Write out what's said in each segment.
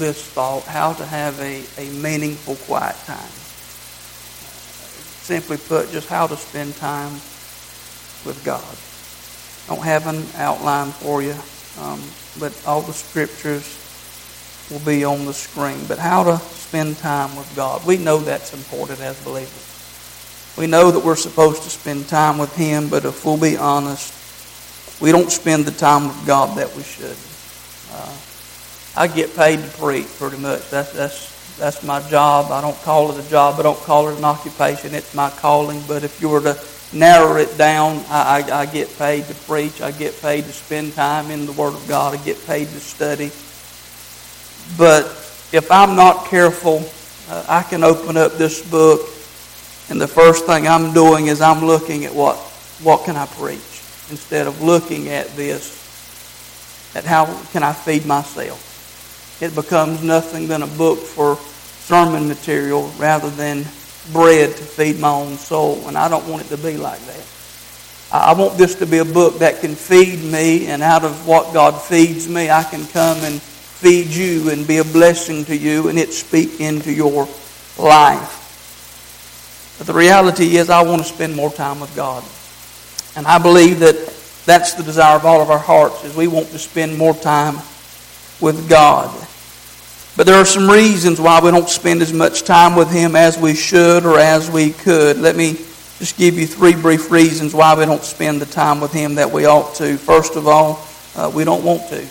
this thought how to have a, a meaningful quiet time. Simply put, just how to spend time with God. I don't have an outline for you, um, but all the scriptures will be on the screen. But how to spend time with God. We know that's important as believers. We know that we're supposed to spend time with Him, but if we'll be honest, we don't spend the time with God that we should. Uh, I get paid to preach pretty much. That's, that's, that's my job. I don't call it a job. I don't call it an occupation. It's my calling. But if you were to narrow it down, I, I, I get paid to preach. I get paid to spend time in the Word of God. I get paid to study. But if I'm not careful, uh, I can open up this book, and the first thing I'm doing is I'm looking at what, what can I preach instead of looking at this, at how can I feed myself. It becomes nothing than a book for sermon material rather than bread to feed my own soul, and I don't want it to be like that. I want this to be a book that can feed me, and out of what God feeds me, I can come and feed you and be a blessing to you, and it speak into your life. But the reality is, I want to spend more time with God. And I believe that that's the desire of all of our hearts, is we want to spend more time with God. But there are some reasons why we don't spend as much time with Him as we should or as we could. Let me just give you three brief reasons why we don't spend the time with Him that we ought to. First of all, uh, we don't want to.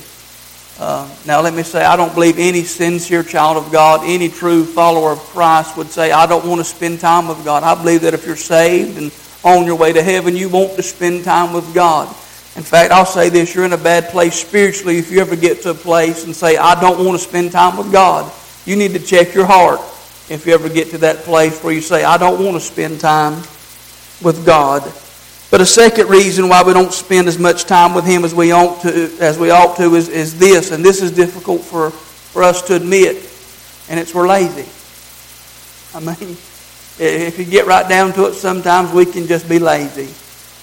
Uh, now, let me say, I don't believe any sincere child of God, any true follower of Christ would say, I don't want to spend time with God. I believe that if you're saved and on your way to heaven, you want to spend time with God. In fact, I'll say this you're in a bad place spiritually if you ever get to a place and say, I don't want to spend time with God. You need to check your heart if you ever get to that place where you say, I don't want to spend time with God. But a second reason why we don't spend as much time with Him as we ought to, as we ought to is, is this, and this is difficult for, for us to admit, and it's we're lazy. I mean, if you get right down to it, sometimes we can just be lazy.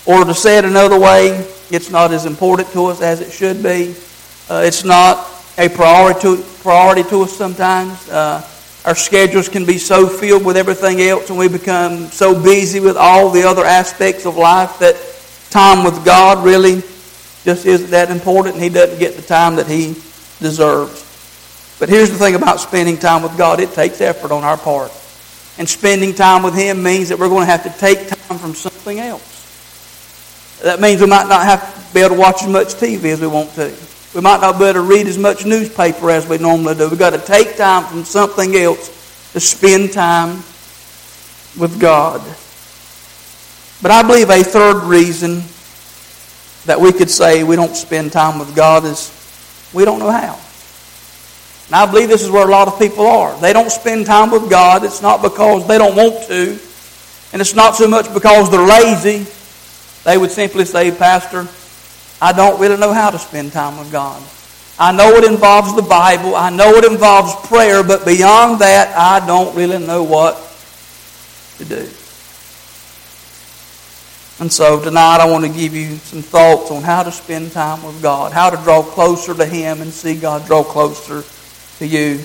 Or to say it another way, it's not as important to us as it should be. Uh, it's not a priority to, priority to us sometimes. Uh, our schedules can be so filled with everything else, and we become so busy with all the other aspects of life that time with God really just isn't that important, and He doesn't get the time that He deserves. But here's the thing about spending time with God it takes effort on our part. And spending time with Him means that we're going to have to take time from something else. That means we might not have be able to watch as much TV as we want to. We might not be able to read as much newspaper as we normally do. We've got to take time from something else to spend time with God. But I believe a third reason that we could say we don't spend time with God is we don't know how. And I believe this is where a lot of people are. They don't spend time with God. It's not because they don't want to, and it's not so much because they're lazy. They would simply say, Pastor, I don't really know how to spend time with God. I know it involves the Bible. I know it involves prayer, but beyond that, I don't really know what to do. And so tonight I want to give you some thoughts on how to spend time with God, how to draw closer to Him and see God draw closer to you.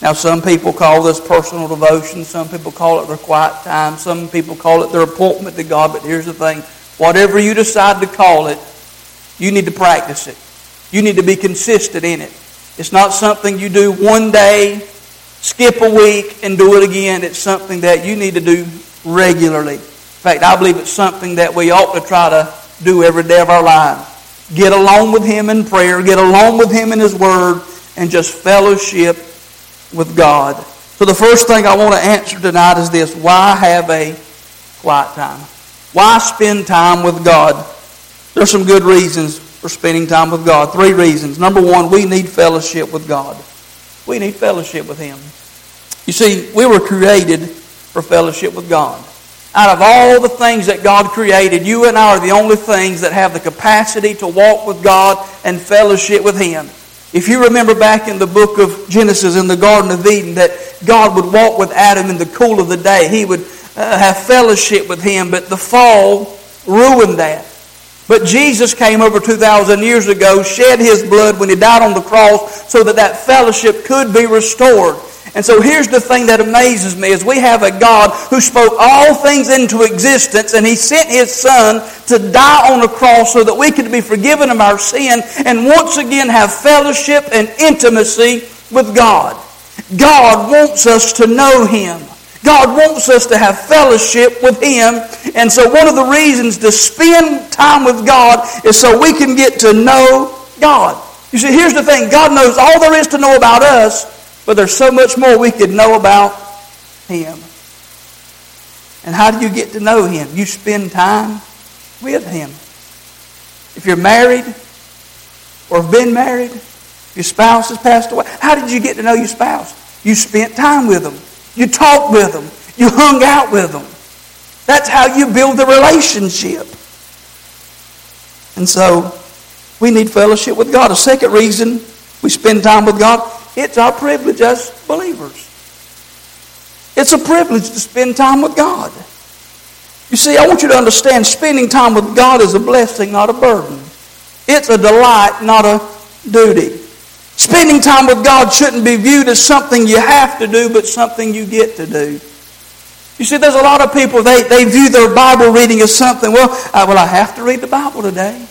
Now, some people call this personal devotion. Some people call it their quiet time. Some people call it their appointment to God. But here's the thing Whatever you decide to call it, you need to practice it. You need to be consistent in it. It's not something you do one day, skip a week, and do it again. It's something that you need to do regularly. In fact, I believe it's something that we ought to try to do every day of our lives. Get along with Him in prayer, get along with Him in His Word, and just fellowship with God. So the first thing I want to answer tonight is this why have a quiet time? Why spend time with God? There's some good reasons for spending time with God. Three reasons. Number one, we need fellowship with God. We need fellowship with Him. You see, we were created for fellowship with God. Out of all the things that God created, you and I are the only things that have the capacity to walk with God and fellowship with Him. If you remember back in the book of Genesis in the Garden of Eden, that God would walk with Adam in the cool of the day. He would uh, have fellowship with Him, but the fall ruined that. But Jesus came over 2,000 years ago, shed his blood when he died on the cross so that that fellowship could be restored. And so here's the thing that amazes me is we have a God who spoke all things into existence and he sent his son to die on the cross so that we could be forgiven of our sin and once again have fellowship and intimacy with God. God wants us to know him. God wants us to have fellowship with Him. And so, one of the reasons to spend time with God is so we can get to know God. You see, here's the thing God knows all there is to know about us, but there's so much more we could know about Him. And how do you get to know Him? You spend time with Him. If you're married or have been married, your spouse has passed away, how did you get to know your spouse? You spent time with them. You talked with them. You hung out with them. That's how you build the relationship. And so, we need fellowship with God. A second reason we spend time with God, it's our privilege as believers. It's a privilege to spend time with God. You see, I want you to understand spending time with God is a blessing, not a burden. It's a delight, not a duty. Spending time with God shouldn't be viewed as something you have to do, but something you get to do. You see, there's a lot of people, they, they view their Bible reading as something, well, I, well, I have to read the Bible today.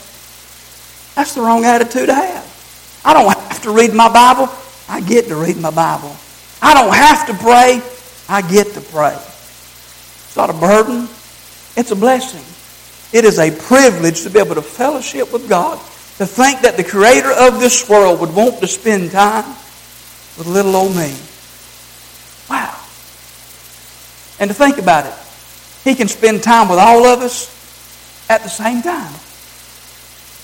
That's the wrong attitude to have. I don't have to read my Bible. I get to read my Bible. I don't have to pray. I get to pray. It's not a burden. It's a blessing. It is a privilege to be able to fellowship with God to think that the creator of this world would want to spend time with little old me. Wow. And to think about it, he can spend time with all of us at the same time.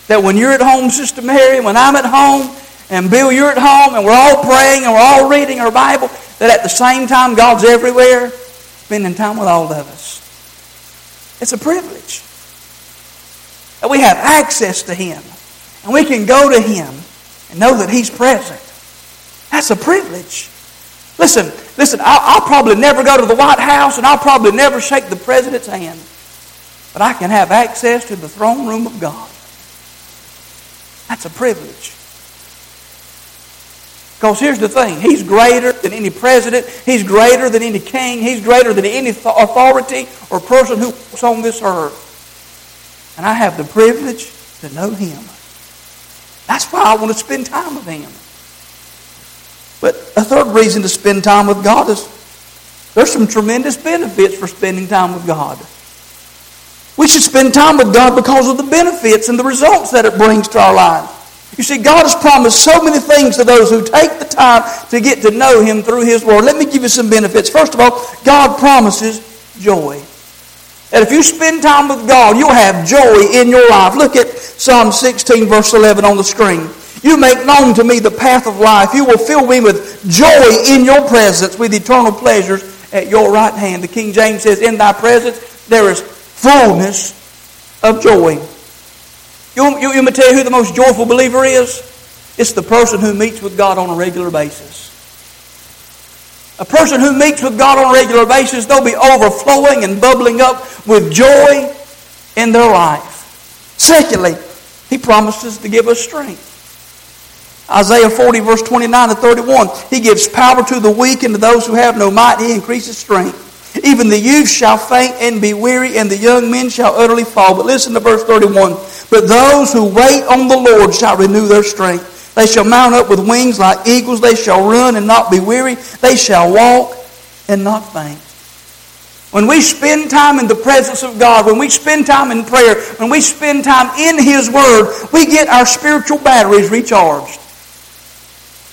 That when you're at home, Sister Mary, when I'm at home, and Bill, you're at home, and we're all praying and we're all reading our Bible, that at the same time, God's everywhere, spending time with all of us. It's a privilege. That we have access to Him. And we can go to Him and know that He's present. That's a privilege. Listen, listen, I'll, I'll, probably never go to the White House and I'll probably never shake the president's hand. But I can have access to the throne room of God. That's a privilege. Because here's the thing He's greater than any president, He's greater than any king, He's greater than any authority or person who's on this earth. And I have the privilege to know Him. That's why I want to spend time with Him. But a third reason to spend time with God is there's some tremendous benefits for spending time with God. We should spend time with God because of the benefits and the results that it brings to our lives. You see, God has promised so many things to those who take the time to get to know Him through His Word. Let me give you some benefits. First of all, God promises joy. And if you spend time with God, you'll have joy in your life. Look at Psalm 16, verse 11 on the screen. You make known to me the path of life. You will fill me with joy in your presence, with eternal pleasures at your right hand. The King James says, In thy presence there is fullness of joy. You, you, you me tell you who the most joyful believer is? It's the person who meets with God on a regular basis. A person who meets with God on a regular basis, they'll be overflowing and bubbling up with joy in their life. Secondly, He promises to give us strength. Isaiah 40, verse 29 to 31. He gives power to the weak and to those who have no might. He increases strength. Even the youth shall faint and be weary, and the young men shall utterly fall. But listen to verse 31. But those who wait on the Lord shall renew their strength. They shall mount up with wings like eagles. They shall run and not be weary. They shall walk and not faint. When we spend time in the presence of God, when we spend time in prayer, when we spend time in His Word, we get our spiritual batteries recharged.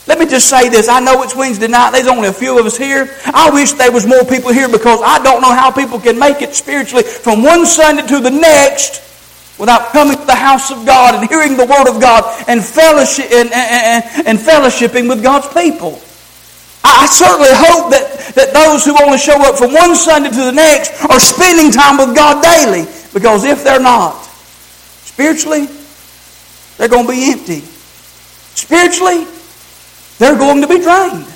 Let me just say this. I know it's Wednesday night. There's only a few of us here. I wish there was more people here because I don't know how people can make it spiritually from one Sunday to the next without coming to the house of God and hearing the Word of God and, fellowship, and, and, and fellowshipping with God's people. I certainly hope that, that those who only show up from one Sunday to the next are spending time with God daily. Because if they're not, spiritually, they're going to be empty. Spiritually, they're going to be drained.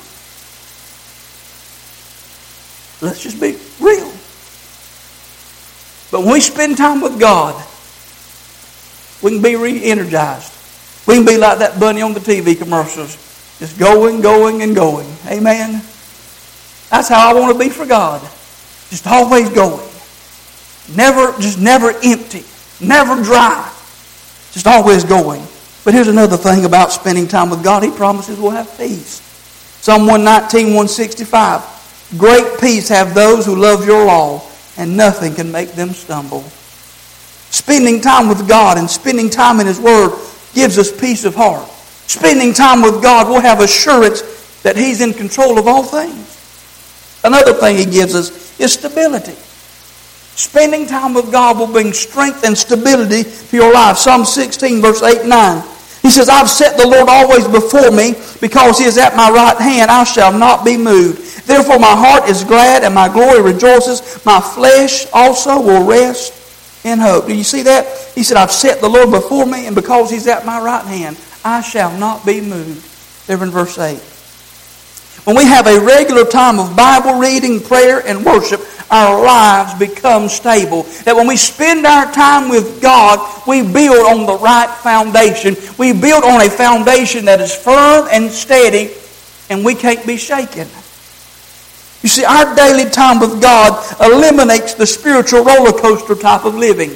Let's just be real. But when we spend time with God, We can be re energized. We can be like that bunny on the TV commercials, just going, going, and going. Amen. That's how I want to be for God. Just always going. Never, just never empty. Never dry. Just always going. But here's another thing about spending time with God. He promises we'll have peace. Psalm 119, 165. Great peace have those who love your law, and nothing can make them stumble. Spending time with God and spending time in His Word gives us peace of heart. Spending time with God, we'll have assurance that He's in control of all things. Another thing He gives us is stability. Spending time with God will bring strength and stability to your life. Psalm 16, verse 8 and 9. He says, I've set the Lord always before me because he is at my right hand. I shall not be moved. Therefore, my heart is glad and my glory rejoices. My flesh also will rest in hope. Do you see that? He said, I've set the Lord before me, and because he's at my right hand, I shall not be moved. There in verse 8. When we have a regular time of Bible reading, prayer, and worship, our lives become stable. That when we spend our time with God, we build on the right foundation. We build on a foundation that is firm and steady, and we can't be shaken. You see, our daily time with God eliminates the spiritual roller coaster type of living.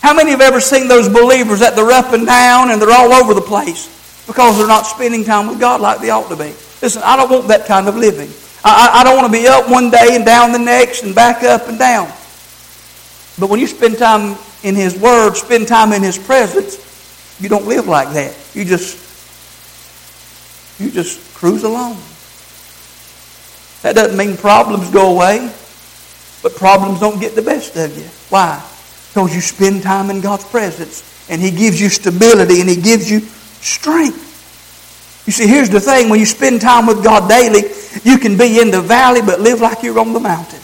How many have ever seen those believers that they're up and down and they're all over the place because they're not spending time with God like they ought to be? Listen, I don't want that kind of living. I, I don't want to be up one day and down the next and back up and down. But when you spend time in His Word, spend time in His presence, you don't live like that. You just you just cruise along. That doesn't mean problems go away, but problems don't get the best of you. Why? Because you spend time in God's presence and He gives you stability and He gives you strength. You see, here's the thing when you spend time with God daily, you can be in the valley but live like you're on the mountain.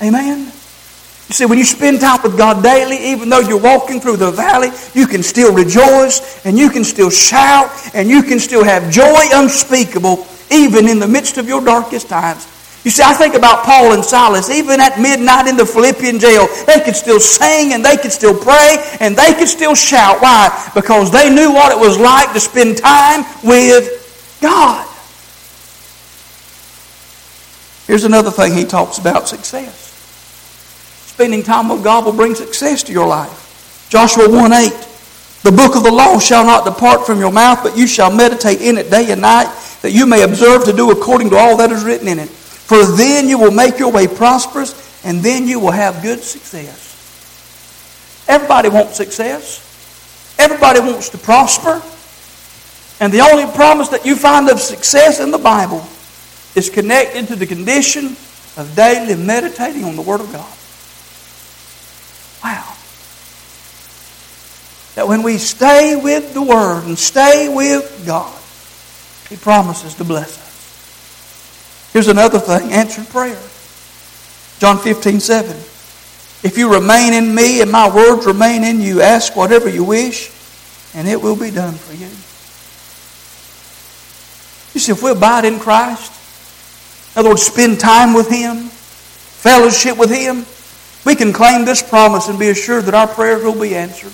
Amen? You see, when you spend time with God daily, even though you're walking through the valley, you can still rejoice and you can still shout and you can still have joy unspeakable even in the midst of your darkest times. You see, I think about Paul and Silas. Even at midnight in the Philippian jail, they could still sing and they could still pray and they could still shout. Why? Because they knew what it was like to spend time with God. Here's another thing he talks about success. Spending time with God will bring success to your life. Joshua 1 8. The book of the law shall not depart from your mouth, but you shall meditate in it day and night, that you may observe to do according to all that is written in it. For then you will make your way prosperous, and then you will have good success. Everybody wants success. Everybody wants to prosper. And the only promise that you find of success in the Bible is connected to the condition of daily meditating on the Word of God. Wow. That when we stay with the Word and stay with God, He promises to bless us. Here's another thing answered prayer. John 15, 7. If you remain in me and my words remain in you, ask whatever you wish, and it will be done for you. You see, if we abide in Christ, in other words, spend time with Him, fellowship with Him, we can claim this promise and be assured that our prayers will be answered.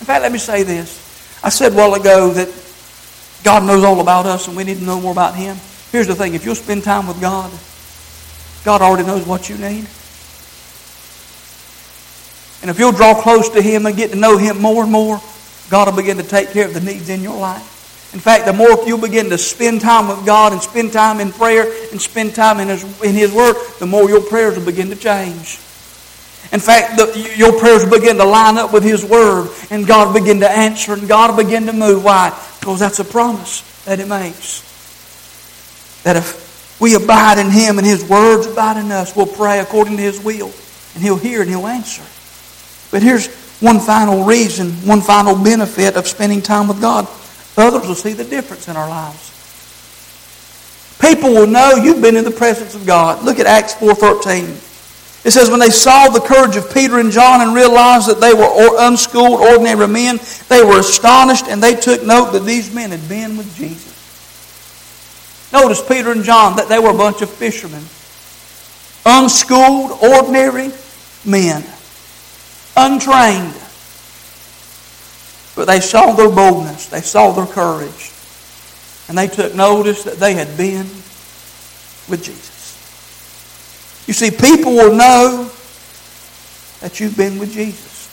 In fact, let me say this. I said a while ago that God knows all about us and we need to know more about Him. Here's the thing if you'll spend time with God, God already knows what you need. And if you'll draw close to Him and get to know Him more and more, God will begin to take care of the needs in your life. In fact, the more you begin to spend time with God and spend time in prayer and spend time in His, in His Word, the more your prayers will begin to change. In fact, the, your prayers begin to line up with His Word, and God begin to answer, and God begin to move. Why? Because that's a promise that it makes. That if we abide in Him and His words abide in us, we'll pray according to His will. And He'll hear and He'll answer. But here's one final reason, one final benefit of spending time with God. Others will see the difference in our lives. People will know you've been in the presence of God. Look at Acts 4.13. It says, when they saw the courage of Peter and John and realized that they were unschooled, ordinary men, they were astonished and they took note that these men had been with Jesus. Notice Peter and John, that they were a bunch of fishermen. Unschooled, ordinary men. untrained. But they saw their boldness, they saw their courage, and they took notice that they had been with Jesus. You see, people will know that you've been with Jesus.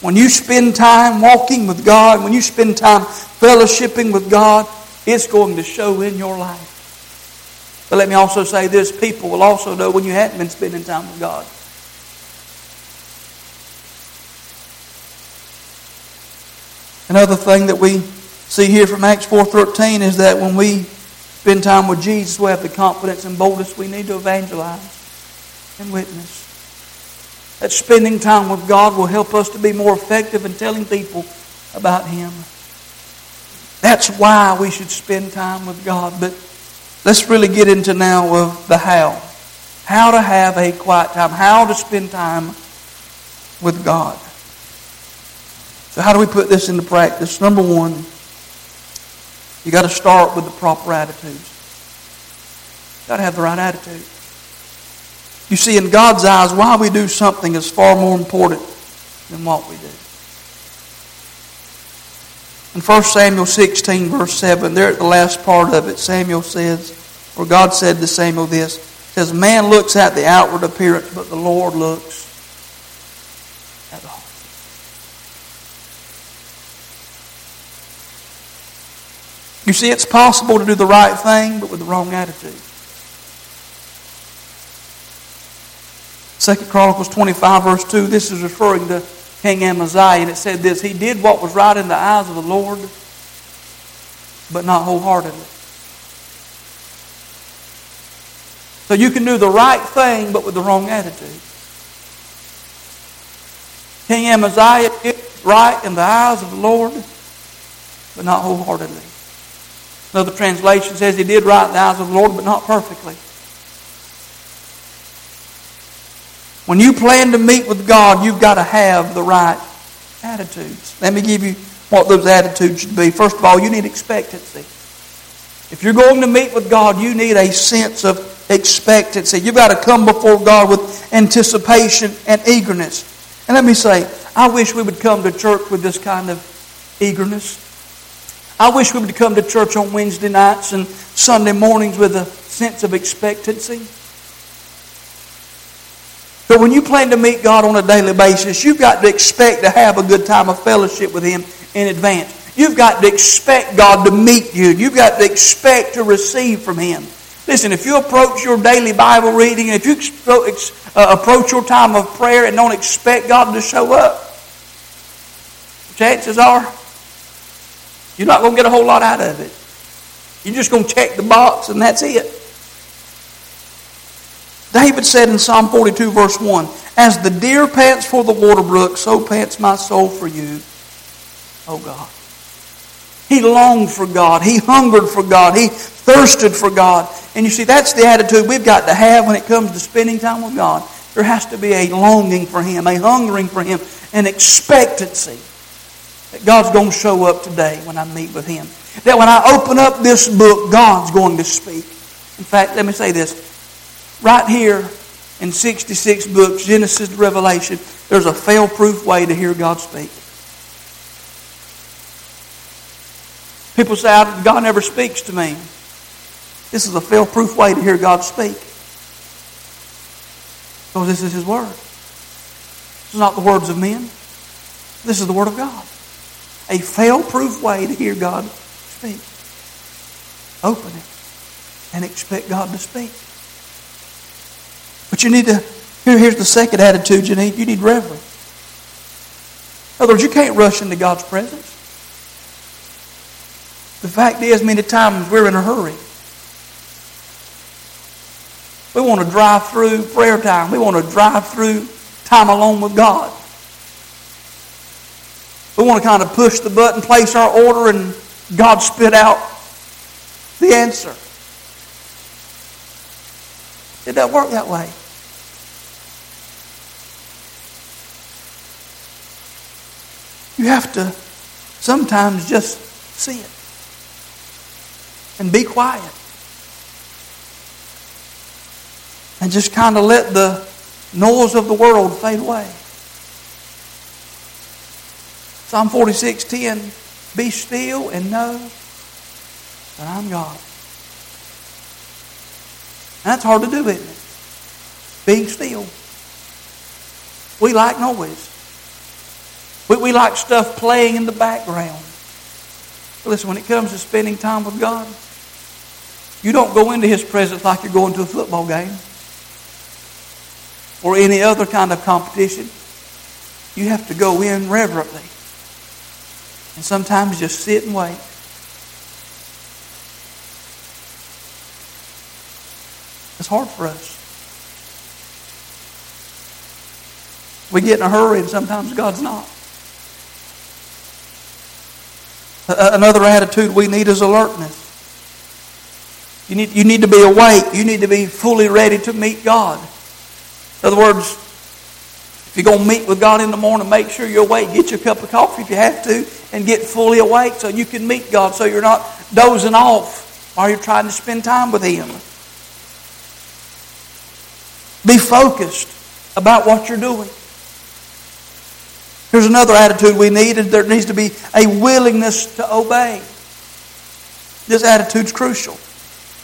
When you spend time walking with God, when you spend time fellowshipping with God, it's going to show in your life. But let me also say this people will also know when you haven't been spending time with God. Another thing that we see here from Acts 4.13 is that when we spend time with Jesus, we have the confidence and boldness we need to evangelize and witness. That spending time with God will help us to be more effective in telling people about Him. That's why we should spend time with God. But let's really get into now of the how. How to have a quiet time. How to spend time with God. So, how do we put this into practice? Number one, you got to start with the proper attitudes. Got to have the right attitude. You see, in God's eyes, why we do something is far more important than what we do. In 1 Samuel 16, verse 7, there at the last part of it, Samuel says, or God said to Samuel this, says, Man looks at the outward appearance, but the Lord looks at the heart. You see, it's possible to do the right thing, but with the wrong attitude. Second Chronicles 25, verse 2, this is referring to King Amaziah, and it said this He did what was right in the eyes of the Lord, but not wholeheartedly. So you can do the right thing, but with the wrong attitude. King Amaziah did right in the eyes of the Lord, but not wholeheartedly. Another translation says he did right in the eyes of the Lord, but not perfectly. When you plan to meet with God, you've got to have the right attitudes. Let me give you what those attitudes should be. First of all, you need expectancy. If you're going to meet with God, you need a sense of expectancy. You've got to come before God with anticipation and eagerness. And let me say, I wish we would come to church with this kind of eagerness. I wish we would come to church on Wednesday nights and Sunday mornings with a sense of expectancy. But when you plan to meet God on a daily basis, you've got to expect to have a good time of fellowship with Him in advance. You've got to expect God to meet you. You've got to expect to receive from Him. Listen, if you approach your daily Bible reading, if you uh, approach your time of prayer and don't expect God to show up, chances are you're not going to get a whole lot out of it. You're just going to check the box and that's it. David said in Psalm 42, verse 1 As the deer pants for the water brook, so pants my soul for you, O God. He longed for God. He hungered for God. He thirsted for God. And you see, that's the attitude we've got to have when it comes to spending time with God. There has to be a longing for Him, a hungering for Him, an expectancy that God's going to show up today when I meet with Him. That when I open up this book, God's going to speak. In fact, let me say this. Right here in 66 books, Genesis to Revelation, there's a fail proof way to hear God speak. People say, God never speaks to me. This is a fail proof way to hear God speak. Because this is His Word. This is not the words of men. This is the Word of God a fail proof way to hear God speak. Open it and expect God to speak. But you need to, here, here's the second attitude you need you need reverence. In other words, you can't rush into God's presence. The fact is, many times we're in a hurry. We want to drive through prayer time. We want to drive through time alone with God. We want to kind of push the button, place our order, and God spit out the answer. It doesn't work that way. You have to sometimes just see it and be quiet and just kind of let the noise of the world fade away. Psalm 46 10, be still and know that I'm God. And that's hard to do, isn't it? Being still. We like noise. We, we like stuff playing in the background. But listen, when it comes to spending time with God, you don't go into His presence like you're going to a football game or any other kind of competition. You have to go in reverently. And sometimes just sit and wait. It's hard for us. We get in a hurry, and sometimes God's not. Another attitude we need is alertness. You need, you need to be awake. You need to be fully ready to meet God. In other words, if you're going to meet with God in the morning, make sure you're awake. Get you a cup of coffee if you have to, and get fully awake so you can meet God, so you're not dozing off while you're trying to spend time with Him. Be focused about what you're doing. Here's another attitude we need, and there needs to be a willingness to obey. This attitude's crucial.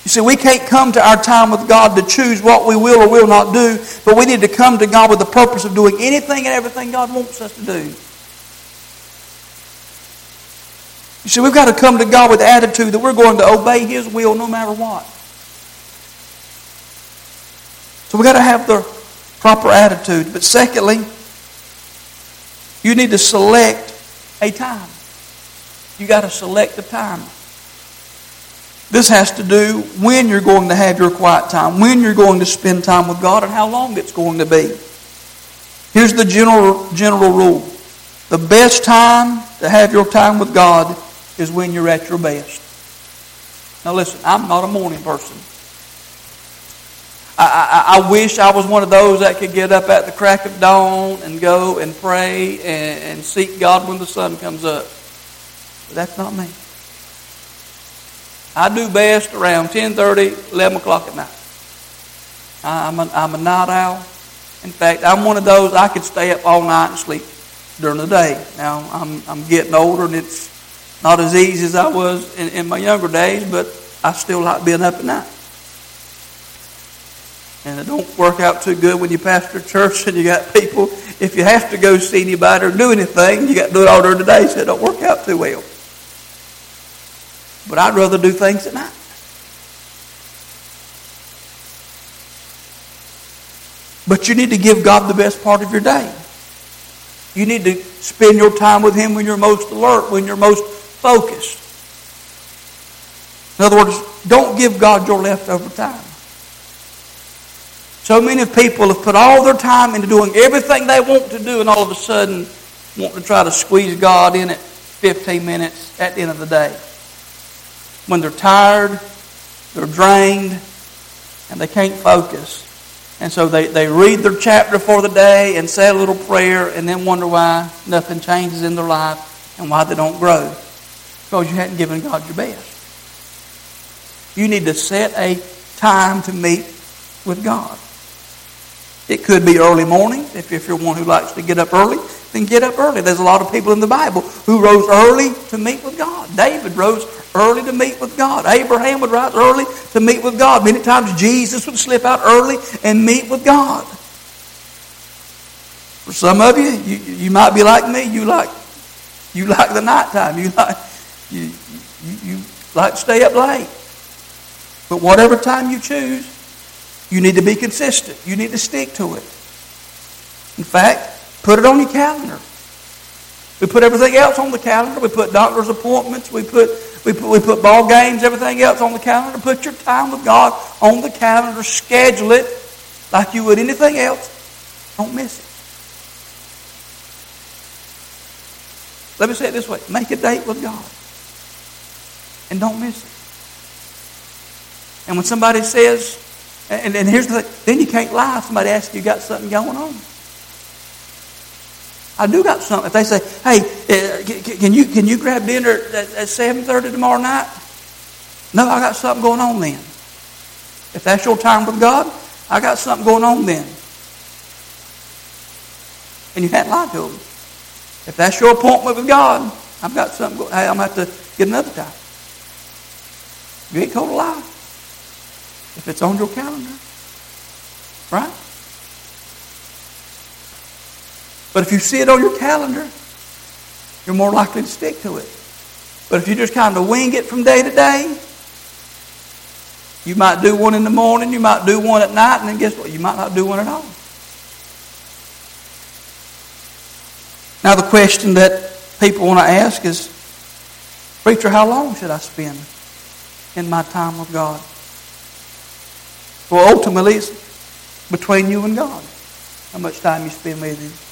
You see, we can't come to our time with God to choose what we will or will not do, but we need to come to God with the purpose of doing anything and everything God wants us to do. You see, we've got to come to God with the attitude that we're going to obey His will no matter what. So we've got to have the proper attitude. But secondly, you need to select a time. You've got to select a time. This has to do when you're going to have your quiet time, when you're going to spend time with God, and how long it's going to be. Here's the general, general rule the best time to have your time with God is when you're at your best. Now, listen, I'm not a morning person. I, I, I, wish I was one of those that could get up at the crack of dawn and go and pray and, and seek God when the sun comes up. But that's not me. I do best around 10.30, 11 o'clock at night. I'm a, I'm a night owl. In fact, I'm one of those, I could stay up all night and sleep during the day. Now, I'm, I'm getting older and it's not as easy as I was in, in my younger days, but I still like being up at night. And it don't work out too good when you pastor a church and you got people, if you have to go see anybody or do anything, you got to do it all during the day, so it don't work out too well. But I'd rather do things at night. But you need to give God the best part of your day. You need to spend your time with Him when you're most alert, when you're most focused. In other words, don't give God your leftover time. So many people have put all their time into doing everything they want to do, and all of a sudden want to try to squeeze God in it 15 minutes at the end of the day when they're tired, they're drained, and they can't focus. And so they, they read their chapter for the day and say a little prayer and then wonder why nothing changes in their life and why they don't grow. Because you hadn't given God your best. You need to set a time to meet with God. It could be early morning if, if you're one who likes to get up early then get up early. There's a lot of people in the Bible who rose early to meet with God. David rose early to meet with God. Abraham would rise early to meet with God. Many times Jesus would slip out early and meet with God. For some of you, you, you might be like me. You like you like the nighttime. You like you, you, you like to stay up late. But whatever time you choose, you need to be consistent. You need to stick to it. In fact, Put it on your calendar. We put everything else on the calendar. We put doctor's appointments. We put, we put, we put ball games, everything else on the calendar. Put your time with God on the calendar. Schedule it like you would anything else. Don't miss it. Let me say it this way. Make a date with God. And don't miss it. And when somebody says, and, and here's the thing, then you can't lie. Somebody asks you, you got something going on. I do got something. If they say, "Hey, uh, can you can you grab dinner at, at seven thirty tomorrow night?" No, I got something going on then. If that's your time with God, I got something going on then. And you can't lie to them. If that's your appointment with God, I've got something. Go- hey, I'm going to have to get another time. You ain't told a lie. If it's on your calendar, right? But if you see it on your calendar, you're more likely to stick to it. But if you just kind of wing it from day to day, you might do one in the morning, you might do one at night, and then guess what? You might not do one at all. Now, the question that people want to ask is Preacher, how long should I spend in my time with God? Well, ultimately, it's between you and God. How much time you spend with Him.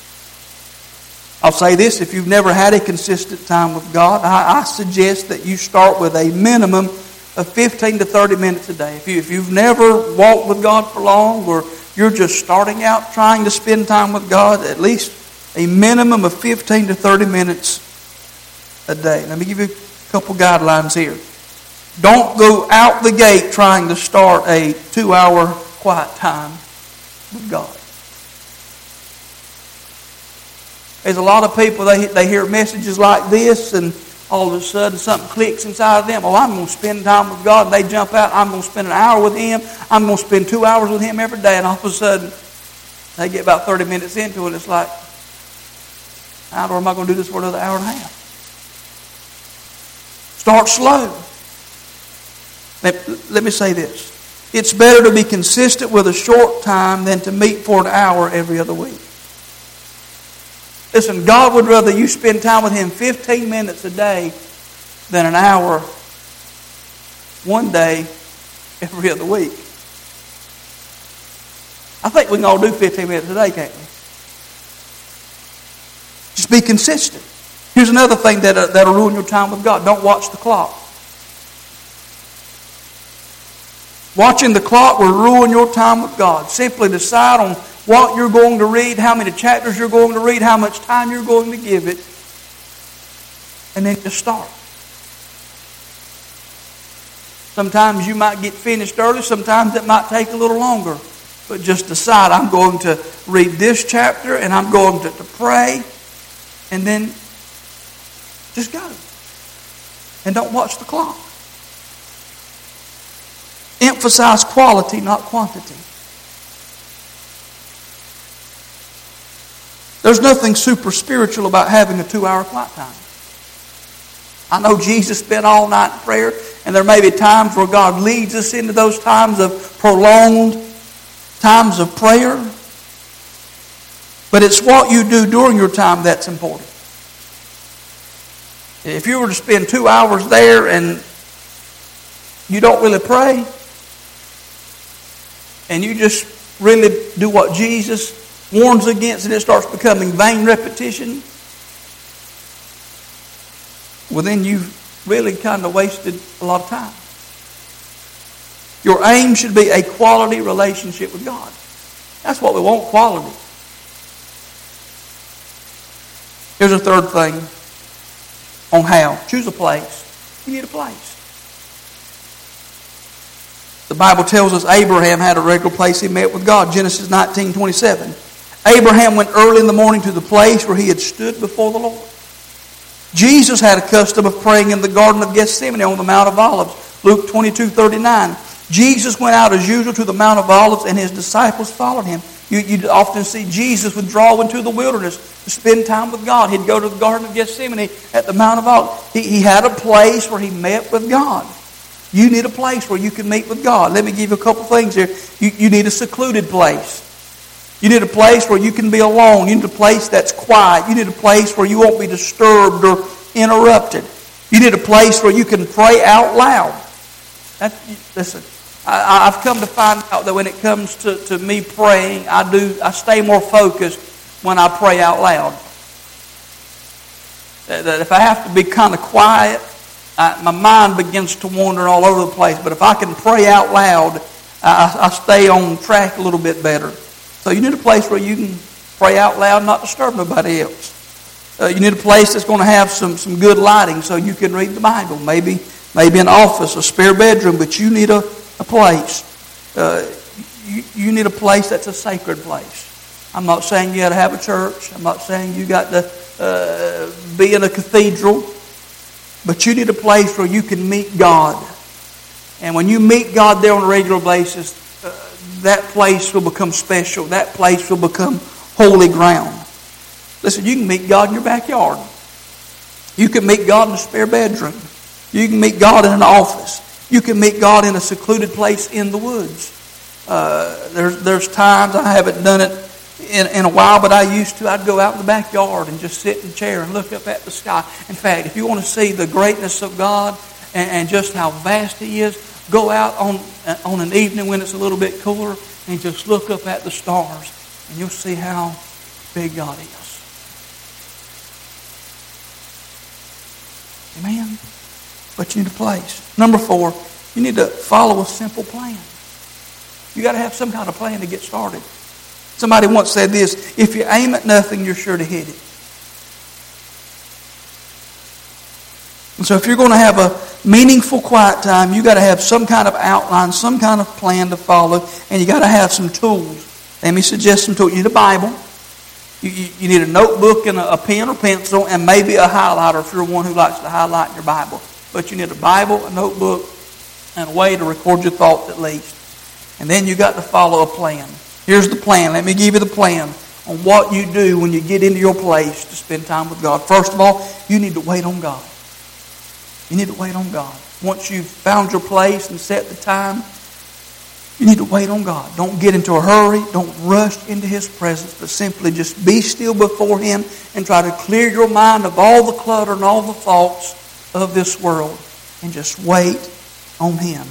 I'll say this if you've never had a consistent time with God, I, I, suggest that you start with a minimum of 15 to 30 minutes a day. If, you, if you've never walked with God for long or you're just starting out trying to spend time with God, at least a minimum of 15 to 30 minutes a day. Let me give you a couple guidelines here. Don't go out the gate trying to start a two hour quiet time with God. There's a lot of people, they, they hear messages like this, and all of a sudden something clicks inside of them. Oh, I'm going to spend time with God. And they jump out. I'm going to spend an hour with Him. I'm going to spend two hours with Him every day. And all of a sudden, they get about 30 minutes into it. It's like, how am I going to do this for another hour and a half? Start slow. Let, let me say this. It's better to be consistent with a short time than to meet for an hour every other week. Listen, God would rather you spend time with Him 15 minutes a day than an hour one day every other week. I think we can all do 15 minutes a day, can't we? Just be consistent. Here's another thing that, uh, that'll ruin your time with God. Don't watch the clock. Watching the clock will ruin your time with God. Simply decide on what you're going to read, how many chapters you're going to read, how much time you're going to give it, and then just start. Sometimes you might get finished early, sometimes it might take a little longer. But just decide I'm going to read this chapter and I'm going to, to pray, and then just go. And don't watch the clock. Emphasize quality, not quantity. There's nothing super spiritual about having a two hour quiet time. I know Jesus spent all night in prayer, and there may be times where God leads us into those times of prolonged times of prayer. But it's what you do during your time that's important. If you were to spend two hours there and you don't really pray, and you just really do what Jesus warns against, and it starts becoming vain repetition, well, then you've really kind of wasted a lot of time. Your aim should be a quality relationship with God. That's what we want quality. Here's a third thing on how. Choose a place. You need a place. The Bible tells us Abraham had a regular place he met with God. Genesis 19 27. Abraham went early in the morning to the place where he had stood before the Lord. Jesus had a custom of praying in the Garden of Gethsemane on the Mount of Olives. Luke 22 39. Jesus went out as usual to the Mount of Olives and his disciples followed him. You, you often see Jesus withdraw into the wilderness to spend time with God. He'd go to the Garden of Gethsemane at the Mount of Olives. He, he had a place where he met with God. You need a place where you can meet with God. Let me give you a couple things here. You, you need a secluded place. You need a place where you can be alone. You need a place that's quiet. You need a place where you won't be disturbed or interrupted. You need a place where you can pray out loud. That, listen, I, have come to find out that when it comes to, to me praying, I do I stay more focused when I pray out loud. That, that if I have to be kind of quiet, I, my mind begins to wander all over the place. But if I can pray out loud, I, I stay on track a little bit better. So you need a place where you can pray out loud and not disturb nobody else. Uh, you need a place that's going to have some, some good lighting so you can read the Bible. Maybe maybe an office, a spare bedroom, but you need a, a place. Uh, you, you need a place that's a sacred place. I'm not saying you got to have a church. I'm not saying you got to uh, be in a cathedral, but you need a place where you can meet God. And when you meet God there on a regular basis, that place will become special. That place will become holy ground. Listen, you can meet God in your backyard. You can meet God in a spare bedroom. You can meet God in an office. You can meet God in a secluded place in the woods. Uh, there's, there's times I haven't done it in, in a while, but I used to. I'd go out in the backyard and just sit in a chair and look up at the sky. In fact, if you want to see the greatness of God and, and just how vast He is, go out on, uh, on an evening when it's a little bit cooler and just look up at the stars, and you'll see how big God is. Amen. But you need a place. Number four, you need to follow a simple plan. You got to have some kind of plan to get started. Somebody once said this if you aim at nothing, you're sure to hit it. And so if you're going to have a meaningful quiet time, you got to have some kind of outline, some kind of plan to follow, and you got to have some tools. Let me suggest some tools. You need a Bible. You, you, you need a notebook and a, a, pen or pencil, and maybe a highlighter if you're one who likes to highlight your Bible. But you need a Bible, a notebook, and a way to record your thoughts at least. And then you got to follow a plan. Here's the plan. Let me give you the plan on what you do when you get into your place to spend time with God. First of all, you need to wait on God. You need to wait on God. Once you've found your place and set the time, you need to wait on God. Don't get into a hurry. Don't rush into His presence, but simply just be still before Him and try to clear your mind of all the clutter and all the thoughts of this world and just wait on Him.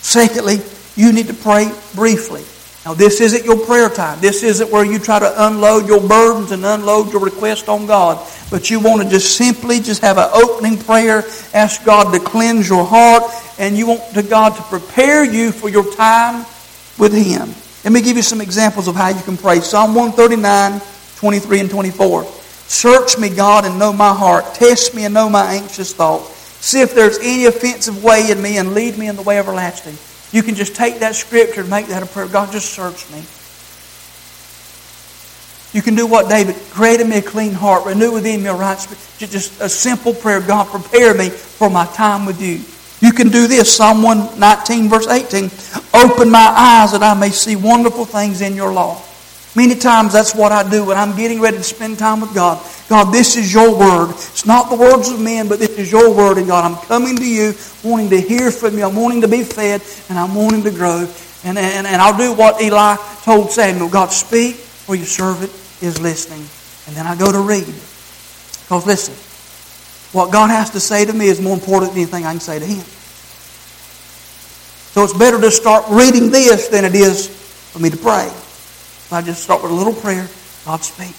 Secondly, you need to pray briefly. Now, this isn't your prayer time. This isn't where you try to unload your burdens and unload your request on God. But you want to just simply just have an opening prayer, ask God to cleanse your heart, and you want to God to prepare you for your time with Him. Let me give you some examples of how you can pray. Psalm 139, 23 and 24. Search me, God, and know my heart. Test me and know my anxious thoughts. See if there's any offensive way in me and lead me in the way everlasting. You can just take that scripture and make that a prayer. God, just search me. You can do what David, create in me a clean heart, renew within me a right spirit. Just a simple prayer. God, prepare me for my time with you. You can do this. Psalm 119, verse 18. Open my eyes that I may see wonderful things in your law. Many times that's what I do when I'm getting ready to spend time with God. God, this is your word. It's not the words of men, but this is your word. And God, I'm coming to you wanting to hear from you. I'm wanting to be fed, and I'm wanting to grow. And, and, and I'll do what Eli told Samuel God, speak, for your servant is listening. And then I go to read. Because listen, what God has to say to me is more important than anything I can say to Him. So it's better to start reading this than it is for me to pray. So I just start with a little prayer. God, speak.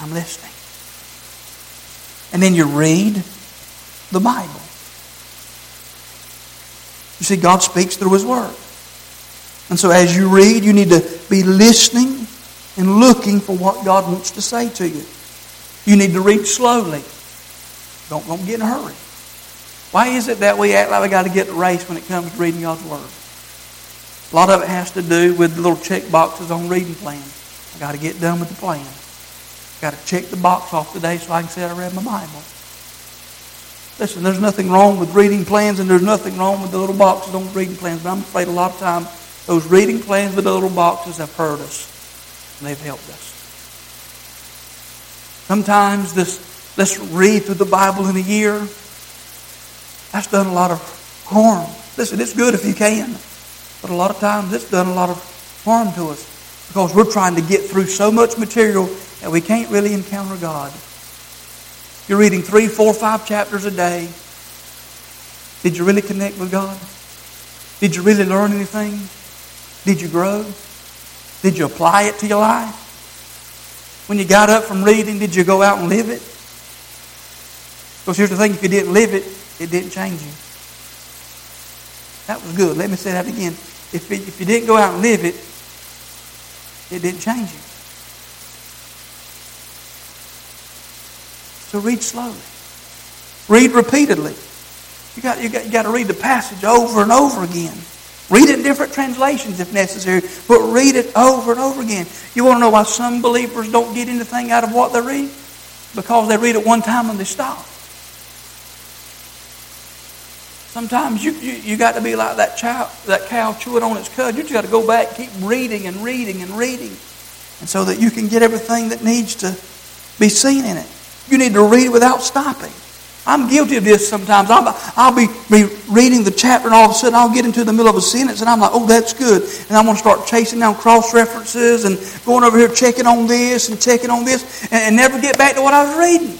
I'm listening. And then you read the Bible. You see, God speaks through His Word. And so as you read, you need to be listening and looking for what God wants to say to you. You need to read slowly. Don't, don't get in a hurry. Why is it that we act like we got to get the race when it comes to reading God's Word? A lot of it has to do with the little check boxes on reading plans. I got to get done with the plan. I've got to check the box off today so I can say I read my Bible. Listen, there's nothing wrong with reading plans, and there's nothing wrong with the little boxes on reading plans, but I'm afraid a lot of times those reading plans with the little boxes have hurt us, and they've helped us. Sometimes this, let's read through the Bible in a year, that's done a lot of harm. Listen, it's good if you can, but a lot of times it's done a lot of harm to us because we're trying to get through so much material that we can't really encounter God. You're reading three, four, five chapters a day. Did you really connect with God? Did you really learn anything? Did you grow? Did you apply it to your life? When you got up from reading, did you go out and live it? Because here's the thing if you didn't live it, it didn't change you. That was good. Let me say that again. If, it, if you didn't go out and live it, it didn't change you. So read slowly. Read repeatedly. You got, you, got, you got to read the passage over and over again. Read it in different translations if necessary, but read it over and over again. You want to know why some believers don't get anything out of what they read? because they read it one time and they stop. Sometimes you, you, you got to be like that, child, that cow chewing on its cud. You just got to go back, keep reading and reading and reading, and so that you can get everything that needs to be seen in it. You need to read without stopping. I'm guilty of this sometimes. I'll, I'll be, be reading the chapter and all of a sudden I'll get into the middle of a sentence and I'm like, oh, that's good. And I'm going to start chasing down cross references and going over here checking on this and checking on this and, and never get back to what I was reading.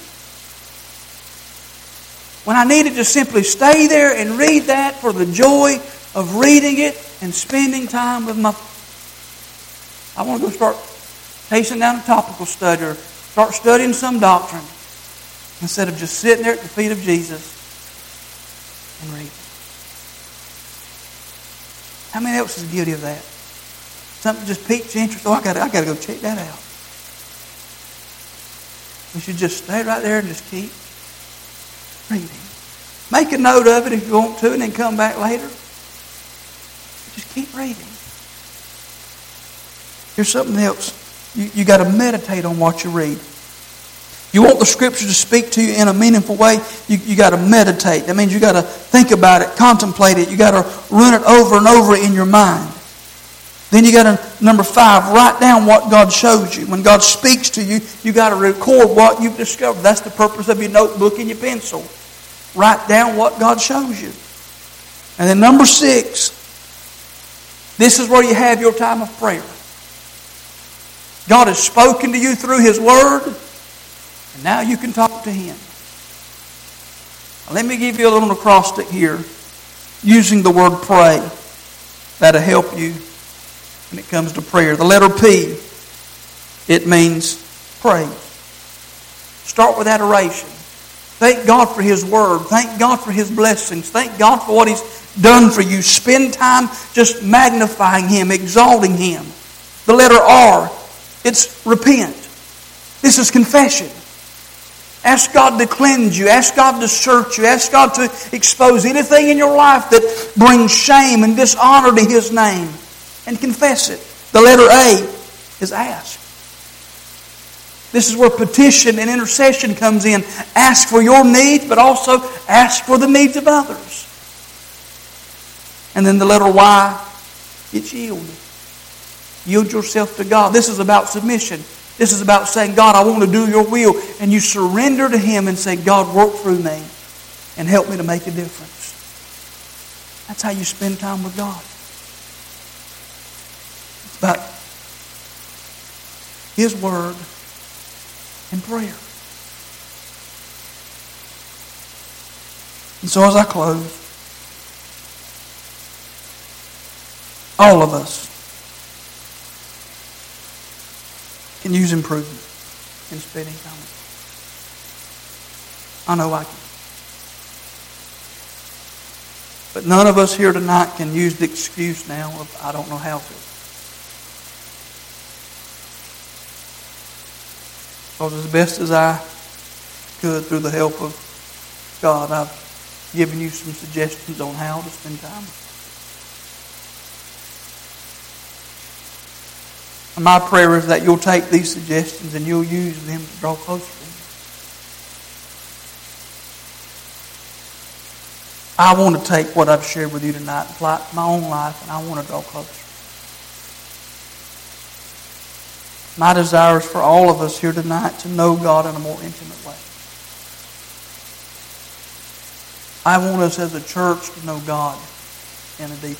When I needed to simply stay there and read that for the joy of reading it and spending time with my. I want to go start pacing down a topical study or start studying some doctrine instead of just sitting there at the feet of Jesus and reading. How many else is guilty of that? Something just piques your interest. Oh, I got I got to go check that out. We should just stay right there and just keep reading. Make a note of it if you want to, and then come back later. Just keep reading. Here's something else. You, you got to meditate on what you read. You want the scripture to speak to you in a meaningful way, you, you got to meditate. That means you got to think about it, contemplate it. You got to run it over and over in your mind. Then you got to, number five, write down what God shows you. When God speaks to you, you got to record what you've discovered. That's the purpose of your notebook and your pencil. Write down what God shows you. And then number six, this is where you have your time of prayer. God has spoken to you through His Word. And now you can talk to him. Now, let me give you a little acrostic here using the word pray. That'll help you when it comes to prayer. The letter P, it means pray. Start with adoration. Thank God for His Word. Thank God for His blessings. Thank God for what He's done for you. Spend time just magnifying Him, exalting Him. The letter R, it's repent. This is confession. Ask God to cleanse you. Ask God to search you. Ask God to expose anything in your life that brings shame and dishonor to His name. And confess it. The letter A is ask. This is where petition and intercession comes in. Ask for your needs, but also ask for the needs of others. And then the letter Y, it's yield. Yield yourself to God. This is about submission. This is about saying, God, I want to do your will. And you surrender to Him and say, God, work through me and help me to make a difference. That's how you spend time with God. About His Word and prayer. And so as I close, all of us can use improvement in spending time I know I can. But none of us here tonight can use the excuse now of, I don't know how to. Because as best as I could, through the help of God, I've given you some suggestions on how to spend time my prayer is that you'll take these suggestions and you'll use them to draw closer to me. I want to take what I've shared with you tonight and apply it to my own life, and I want to draw closer. My desire is for all of us here tonight to know God in a more intimate way. I want us as a church to know God in a deep.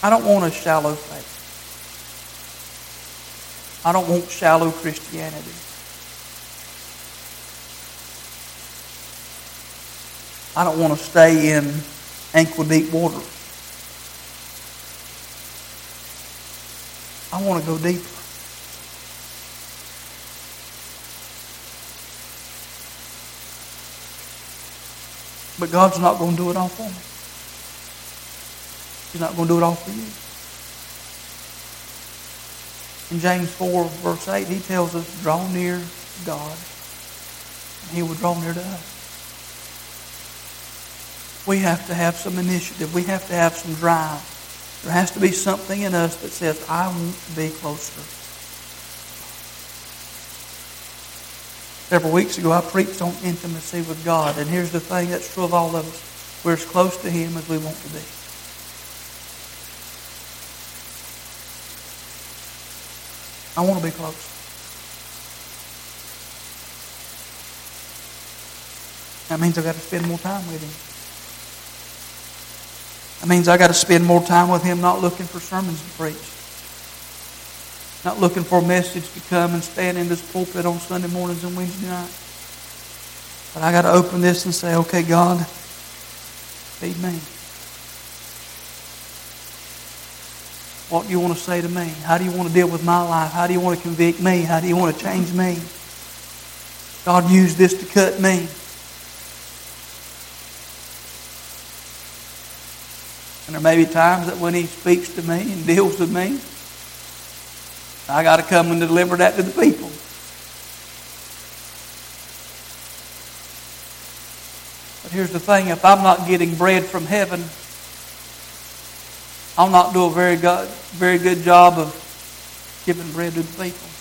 I don't want a shallow faith. I don't want shallow Christianity. I don't want to stay in ankle deep water. I want to go deeper. But God's not going to do it all for me. He's not going to do it all for you. In James 4, verse 8, he tells us, draw near to God, and he will draw near to us. We have to have some initiative. We have to have some drive. There has to be something in us that says, I want to be closer. Several weeks ago, I preached on intimacy with God, and here's the thing that's true of all of us. We're as close to Him as we want to be. I want to be close. That means I've got to spend more time with Him. That means I've got to spend more time with Him not looking for sermons to preach. Not looking for a message to come and stand in this pulpit on Sunday mornings and Wednesday nights. But I got to open this and say, okay, God, feed me. What do you want to say to me? How do you want to deal with my life? How do you want to convict me? How do you want to change me? God used this to cut me. And there may be times that when He speaks to me and deals with me, I got to come and deliver that to the people. But here's the thing if I'm not getting bread from heaven, I'll not do a very good, very good job of giving bread to the people.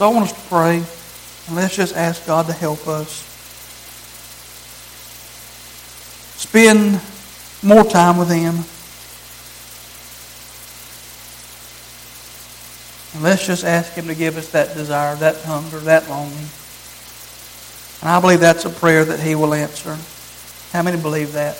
So I want us to pray, and let's just ask God to help us. Spend more time with Him. And let's just ask Him to give us that desire, that hunger, that longing. And I believe that's a prayer that He will answer. How many believe that?